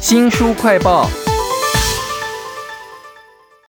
新书快报。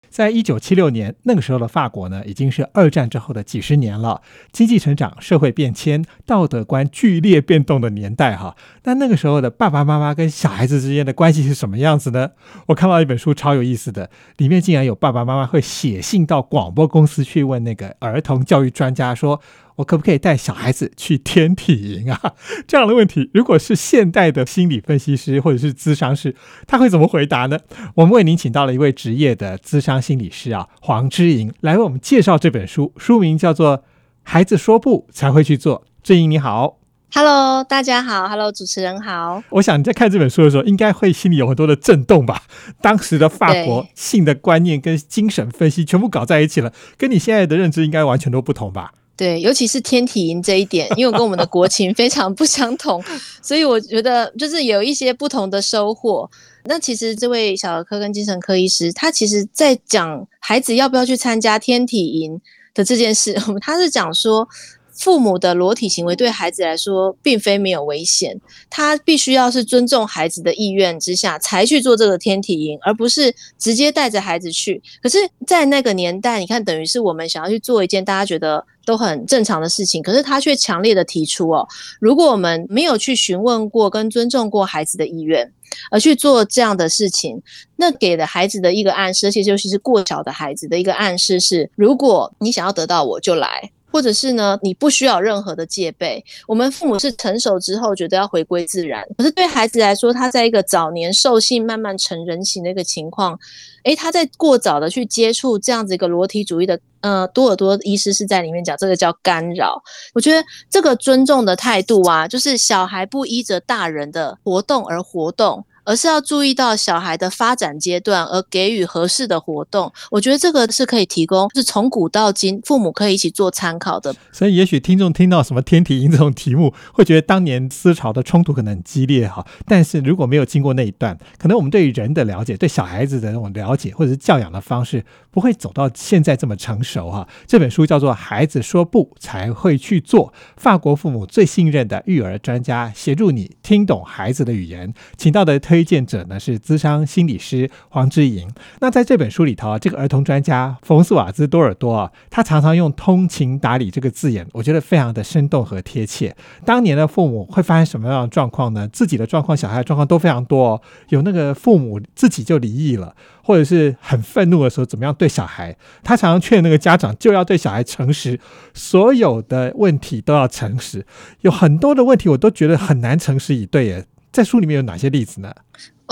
在一九七六年，那个时候的法国呢，已经是二战之后的几十年了，经济成长、社会变迁、道德观剧烈变动的年代哈。那那个时候的爸爸妈妈跟小孩子之间的关系是什么样子呢？我看到一本书超有意思的，里面竟然有爸爸妈妈会写信到广播公司去问那个儿童教育专家说。我可不可以带小孩子去天体营啊？这样的问题，如果是现代的心理分析师或者是咨商师，他会怎么回答呢？我们为您请到了一位职业的咨商心理师啊，黄之莹，来为我们介绍这本书，书名叫做《孩子说不才会去做》。之莹你好，Hello，大家好，Hello，主持人好。我想你在看这本书的时候，应该会心里有很多的震动吧？当时的法国性的观念跟精神分析全部搞在一起了，跟你现在的认知应该完全都不同吧？对，尤其是天体营这一点，因为跟我们的国情非常不相同，所以我觉得就是有一些不同的收获。那其实这位小儿科跟精神科医师，他其实在讲孩子要不要去参加天体营的这件事，他是讲说。父母的裸体行为对孩子来说并非没有危险，他必须要是尊重孩子的意愿之下才去做这个天体营，而不是直接带着孩子去。可是，在那个年代，你看，等于是我们想要去做一件大家觉得都很正常的事情，可是他却强烈的提出哦，如果我们没有去询问过跟尊重过孩子的意愿，而去做这样的事情，那给了孩子的一个暗示，而且尤其是过小的孩子的一个暗示是：如果你想要得到，我就来。或者是呢，你不需要任何的戒备。我们父母是成熟之后觉得要回归自然，可是对孩子来说，他在一个早年兽性慢慢成人形的一个情况，诶，他在过早的去接触这样子一个裸体主义的，呃，多尔多医师是在里面讲这个叫干扰。我觉得这个尊重的态度啊，就是小孩不依着大人的活动而活动。而是要注意到小孩的发展阶段，而给予合适的活动。我觉得这个是可以提供，是从古到今，父母可以一起做参考的。所以，也许听众听到什么天体营这种题目，会觉得当年思潮的冲突可能很激烈哈。但是如果没有经过那一段，可能我们对于人的了解，对小孩子的那种了解，或者是教养的方式，不会走到现在这么成熟哈。这本书叫做《孩子说不才会去做》，法国父母最信任的育儿专家，协助你听懂孩子的语言，请到的。推荐者呢是资商心理师黄之莹。那在这本书里头啊，这个儿童专家冯斯瓦兹多尔多啊，他常常用通情达理这个字眼，我觉得非常的生动和贴切。当年的父母会发生什么样的状况呢？自己的状况、小孩的状况都非常多。有那个父母自己就离异了，或者是很愤怒的时候，怎么样对小孩？他常常劝那个家长就要对小孩诚实，所有的问题都要诚实。有很多的问题我都觉得很难诚实以对耶。在书里面有哪些例子呢？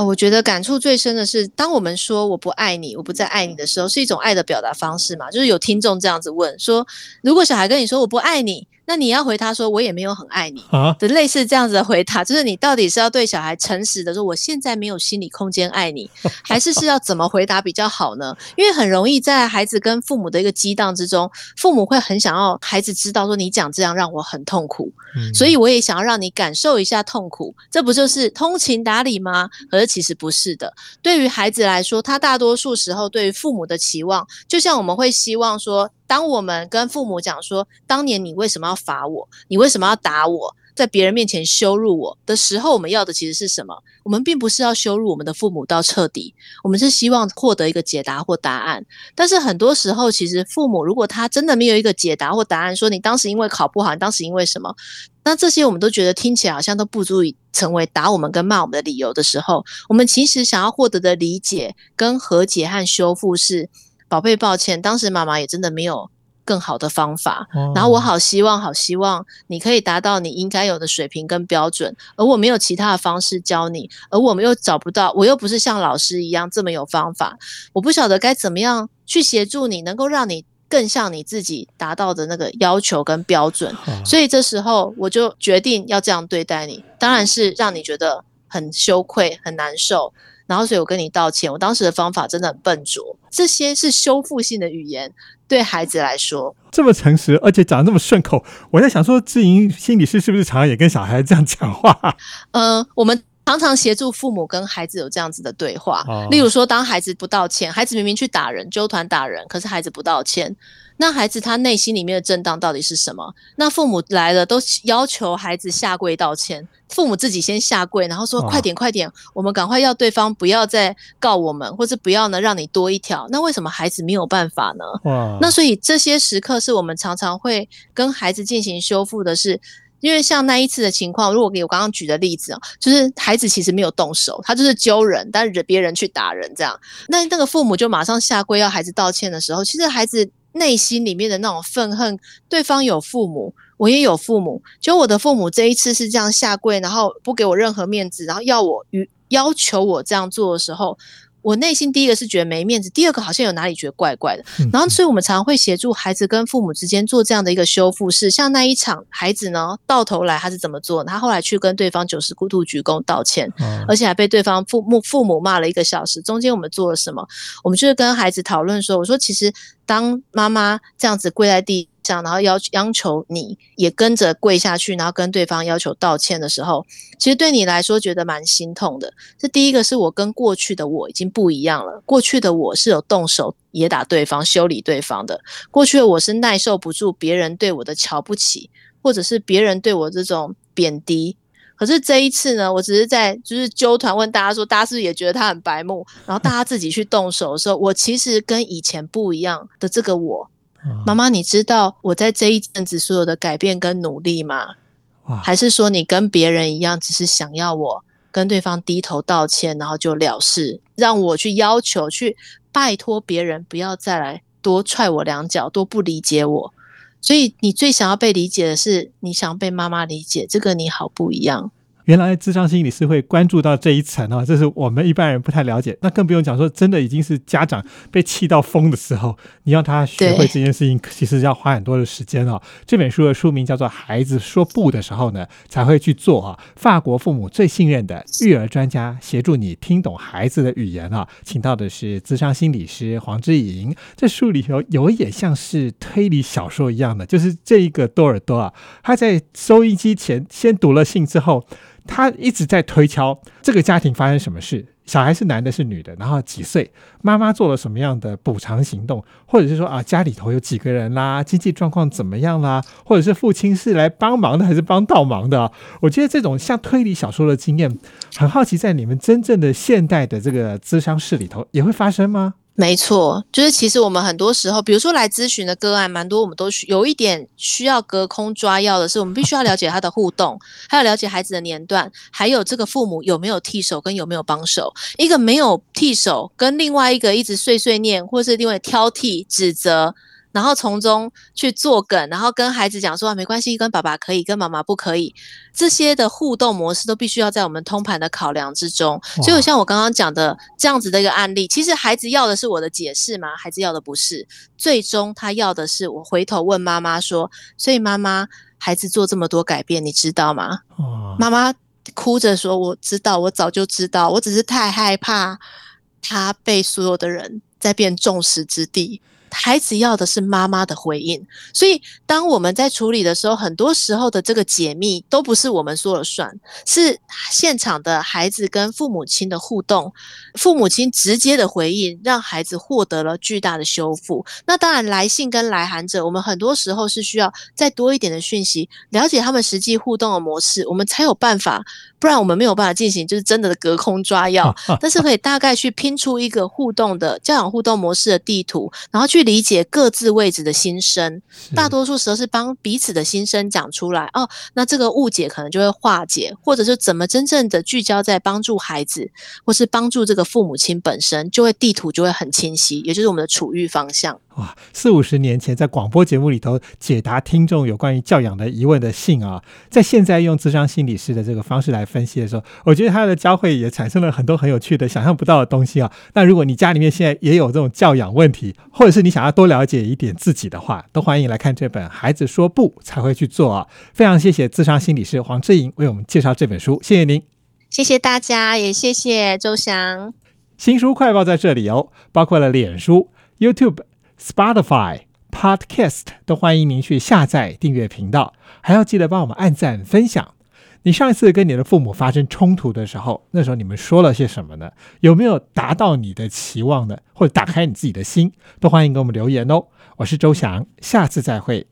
哦，我觉得感触最深的是，当我们说我不爱你，我不再爱你的时候，是一种爱的表达方式嘛？就是有听众这样子问说，如果小孩跟你说我不爱你。那你要回他说，我也没有很爱你啊，的类似这样子的回答，就是你到底是要对小孩诚实的说，我现在没有心理空间爱你，还是是要怎么回答比较好呢？因为很容易在孩子跟父母的一个激荡之中，父母会很想要孩子知道说，你讲这样让我很痛苦，所以我也想要让你感受一下痛苦，这不就是通情达理吗？可是其实不是的，对于孩子来说，他大多数时候对于父母的期望，就像我们会希望说。当我们跟父母讲说，当年你为什么要罚我？你为什么要打我？在别人面前羞辱我的时候，我们要的其实是什么？我们并不是要羞辱我们的父母到彻底，我们是希望获得一个解答或答案。但是很多时候，其实父母如果他真的没有一个解答或答案，说你当时因为考不好，你当时因为什么？那这些我们都觉得听起来好像都不足以成为打我们跟骂我们的理由的时候，我们其实想要获得的理解、跟和解和修复是。宝贝，抱歉，当时妈妈也真的没有更好的方法。然后我好希望，好希望你可以达到你应该有的水平跟标准，而我没有其他的方式教你，而我们又找不到，我又不是像老师一样这么有方法，我不晓得该怎么样去协助你，能够让你更像你自己达到的那个要求跟标准。所以这时候我就决定要这样对待你，当然是让你觉得很羞愧、很难受。然后，所以我跟你道歉。我当时的方法真的很笨拙。这些是修复性的语言，对孩子来说这么诚实，而且讲的那么顺口。我在想说，志莹心理师是不是常常也跟小孩这样讲话？嗯，我们常常协助父母跟孩子有这样子的对话。哦例如说，当孩子不道歉，孩子明明去打人，纠团打人，可是孩子不道歉，那孩子他内心里面的震荡到底是什么？那父母来了都要求孩子下跪道歉，父母自己先下跪，然后说快点快点，我们赶快要对方不要再告我们，或是不要呢让你多一条。那为什么孩子没有办法呢？哇，那所以这些时刻是我们常常会跟孩子进行修复的是。因为像那一次的情况，如果给我刚刚举的例子啊，就是孩子其实没有动手，他就是揪人，但是别人去打人这样，那那个父母就马上下跪要孩子道歉的时候，其实孩子内心里面的那种愤恨，对方有父母，我也有父母，就我的父母这一次是这样下跪，然后不给我任何面子，然后要我与要求我这样做的时候，我内心第一个是觉得没面子，第二个好像有哪里觉得怪怪的。嗯然后，所以我们常常会协助孩子跟父母之间做这样的一个修复是，像那一场孩子呢，到头来他是怎么做？他后来去跟对方九十度鞠躬道歉，哦而且还被对方父母父母骂了一个小时。中间我们做了什么？我们就是跟孩子讨论说，我说其实当妈妈这样子跪在地这样，然后要央求你也跟着跪下去，然后跟对方要求道歉的时候，其实对你来说觉得蛮心痛的。这第一个是我跟过去的我已经不一样了，过去的我是有动手也打对方、修理对方的，过去的我是耐受不住别人对我的瞧不起，或者是别人对我这种贬低。可是这一次呢，我只是在就是纠团问大家说，大家是不是也觉得他很白目？然后大家自己去动手的时候，我其实跟以前不一样的这个我，妈妈，你知道我在这一阵子所有的改变跟努力吗？哇，还是说你跟别人一样，只是想要我跟对方低头道歉，然后就了事，让我去要求、去拜托别人不要再来多踹我两脚，多不理解我。所以你最想要被理解的是，你想被妈妈理解，这个你好不一样。原来智商心理是会关注到这一层啊，这是我们一般人不太了解。那更不用讲说，真的已经是家长被气到疯的时候，你让他学会这件事情，其实要花很多的时间啊。这本书的书名叫做《孩子说不的时候》呢，才会去做啊。法国父母最信任的育儿专家，协助你听懂孩子的语言啊。请到的是智商心理师黄志莹。这书里头有一点像是推理小说一样的，就是这一个多尔多啊，他在收音机前先读了信之后。他一直在推敲这个家庭发生什么事，小孩是男的是女的，然后几岁，妈妈做了什么样的补偿行动，或者是说啊家里头有几个人啦，经济状况怎么样啦，或者是父亲是来帮忙的还是帮倒忙的、我觉得这种像推理小说的经验，很好奇在你们真正的现代的这个咨商室里头也会发生吗？没错，就是其实我们很多时候，比如说来咨询的个案，蛮多我们都需有一点需要隔空抓药的是，我们必须要了解他的互动，还有了解孩子的年段，还有这个父母有没有替手跟有没有帮手。一个没有替手，跟另外一个一直碎碎念，或是另外挑剔、指责。然后从中去做梗，然后跟孩子讲说、啊、没关系，跟爸爸可以，跟妈妈不可以，这些的互动模式都必须要在我们通盘的考量之中。所以像我刚刚讲的这样子的一个案例，其实孩子要的是我的解释吗？孩子要的不是，最终他要的是我回头问妈妈说，所以妈妈，孩子做这么多改变，你知道吗？哦，妈妈哭着说：“我知道，我早就知道，我只是太害怕他被所有的人在变众矢之的。”孩子要的是妈妈的回应，所以当我们在处理的时候，很多时候的这个解密都不是我们说了算，是现场的孩子跟父母亲的互动，父母亲直接的回应，让孩子获得了巨大的修复。那当然，来信跟来函者，我们很多时候是需要再多一点的讯息，了解他们实际互动的模式，我们才有办法，不然我们没有办法进行就是真的隔空抓药。但是可以大概去拼出一个互动的教养互动模式的地图，然后去理解各自位置的心声。大多数时候是帮彼此的心声讲出来哦，那这个误解可能就会化解，或者是怎么真正的聚焦在帮助孩子，或是帮助这个父母亲本身，就会地图就会很清晰，也就是我们的处遇方向。哇，四五十年前在广播节目里头解答听众有关于教养的疑问的信啊，在现在用智商心理师的这个方式来分析的时候，我觉得他的教会也产生了很多很有趣的、想象不到的东西啊。那如果你家里面现在也有这种教养问题，或者是你想要多了解一点自己的话，都欢迎来看这本《孩子说不才会去做》啊。非常谢谢智商心理师黄志颖为我们介绍这本书，谢谢您。谢谢大家，也谢谢周翔。新书快报在这里哦，包括了脸书、YouTube、Spotify、Podcast，都欢迎您去下载订阅频道，还要记得帮我们按赞分享。你上一次跟你的父母发生冲突的时候，那时候你们说了些什么呢？有没有达到你的期望呢？或者打开你自己的心？都欢迎给我们留言哦。我是周翔，下次再会。